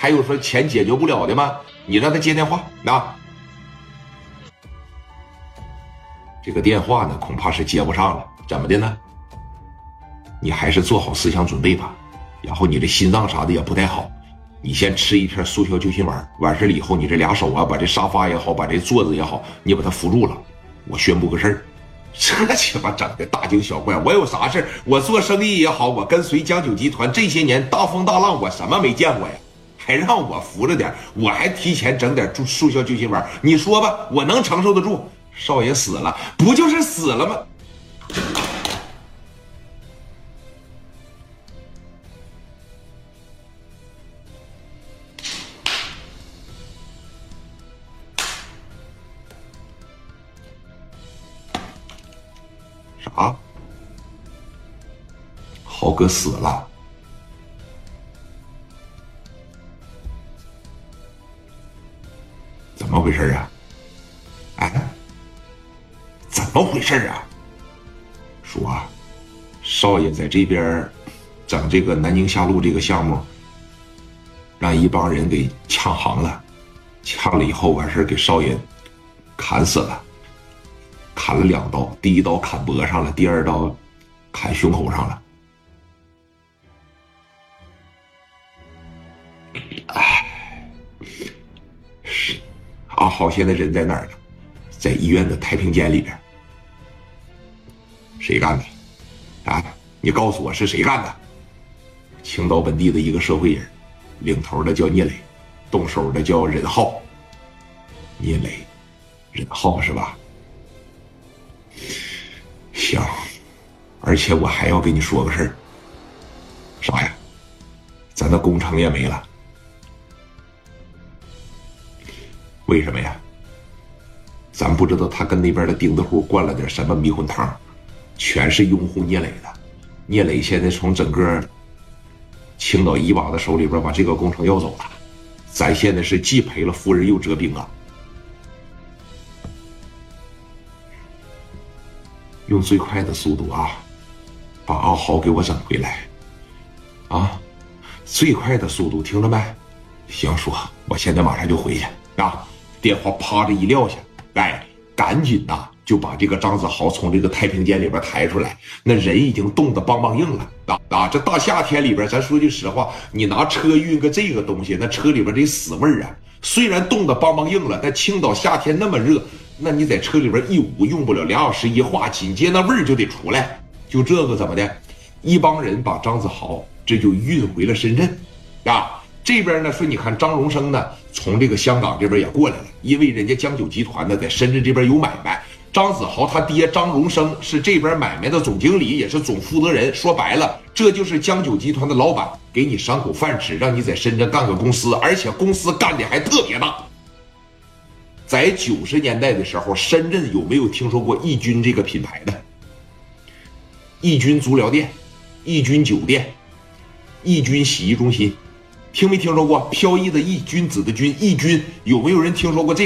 还有说钱解决不了的吗？你让他接电话啊。这个电话呢，恐怕是接不上了。怎么的呢？你还是做好思想准备吧。然后你的心脏啥的也不太好，你先吃一片速效救心丸。完事了以后，你这俩手啊，把这沙发也好，把这座子也好，你把它扶住了。我宣布个事儿，这鸡巴整的大惊小怪。我有啥事我做生意也好，我跟随江九集团这些年大风大浪，我什么没见过呀？还让我扶着点，我还提前整点速效救心丸。你说吧，我能承受得住？少爷死了，不就是死了吗？啥？豪哥死了？么回事啊？哎，怎么回事啊？说，少爷在这边整这个南京下路这个项目，让一帮人给抢行了，抢了以后完事给少爷砍死了。砍了两刀，第一刀砍脖上了，第二刀砍胸口上了。哎，阿豪现在人在哪儿呢？在医院的太平间里边。谁干的？啊，你告诉我是谁干的？青岛本地的一个社会人，领头的叫聂磊，动手的叫任浩。聂磊，任浩是吧？行，而且我还要跟你说个事儿。啥呀？咱的工程也没了。为什么呀？咱不知道他跟那边的钉子户灌了点什么迷魂汤，全是拥护聂磊的。聂磊现在从整个青岛一娃的手里边把这个工程要走了，咱现在是既赔了夫人又折兵啊。用最快的速度啊，把阿豪给我整回来，啊，最快的速度，听着没？行，叔，我现在马上就回去啊。电话啪的一撂下，哎，赶紧呐，就把这个张子豪从这个太平间里边抬出来。那人已经冻得梆梆硬了啊啊！这大夏天里边，咱说句实话，你拿车运个这个东西，那车里边这死味儿啊，虽然冻得梆梆硬了，但青岛夏天那么热。那你在车里边一捂，用不了俩小时一化，紧接那味儿就得出来。就这个怎么的？一帮人把张子豪这就运回了深圳，啊，这边呢说你看张荣生呢从这个香港这边也过来了，因为人家江九集团呢在深圳这边有买卖。张子豪他爹张荣生是这边买卖的总经理，也是总负责人。说白了，这就是江九集团的老板，给你赏口饭吃，让你在深圳干个公司，而且公司干的还特别大。在九十年代的时候，深圳有没有听说过义军这个品牌的？义军足疗店、义军酒店、义军洗浴中心，听没听说过？飘逸的逸，君子的君，逸君有没有人听说过这？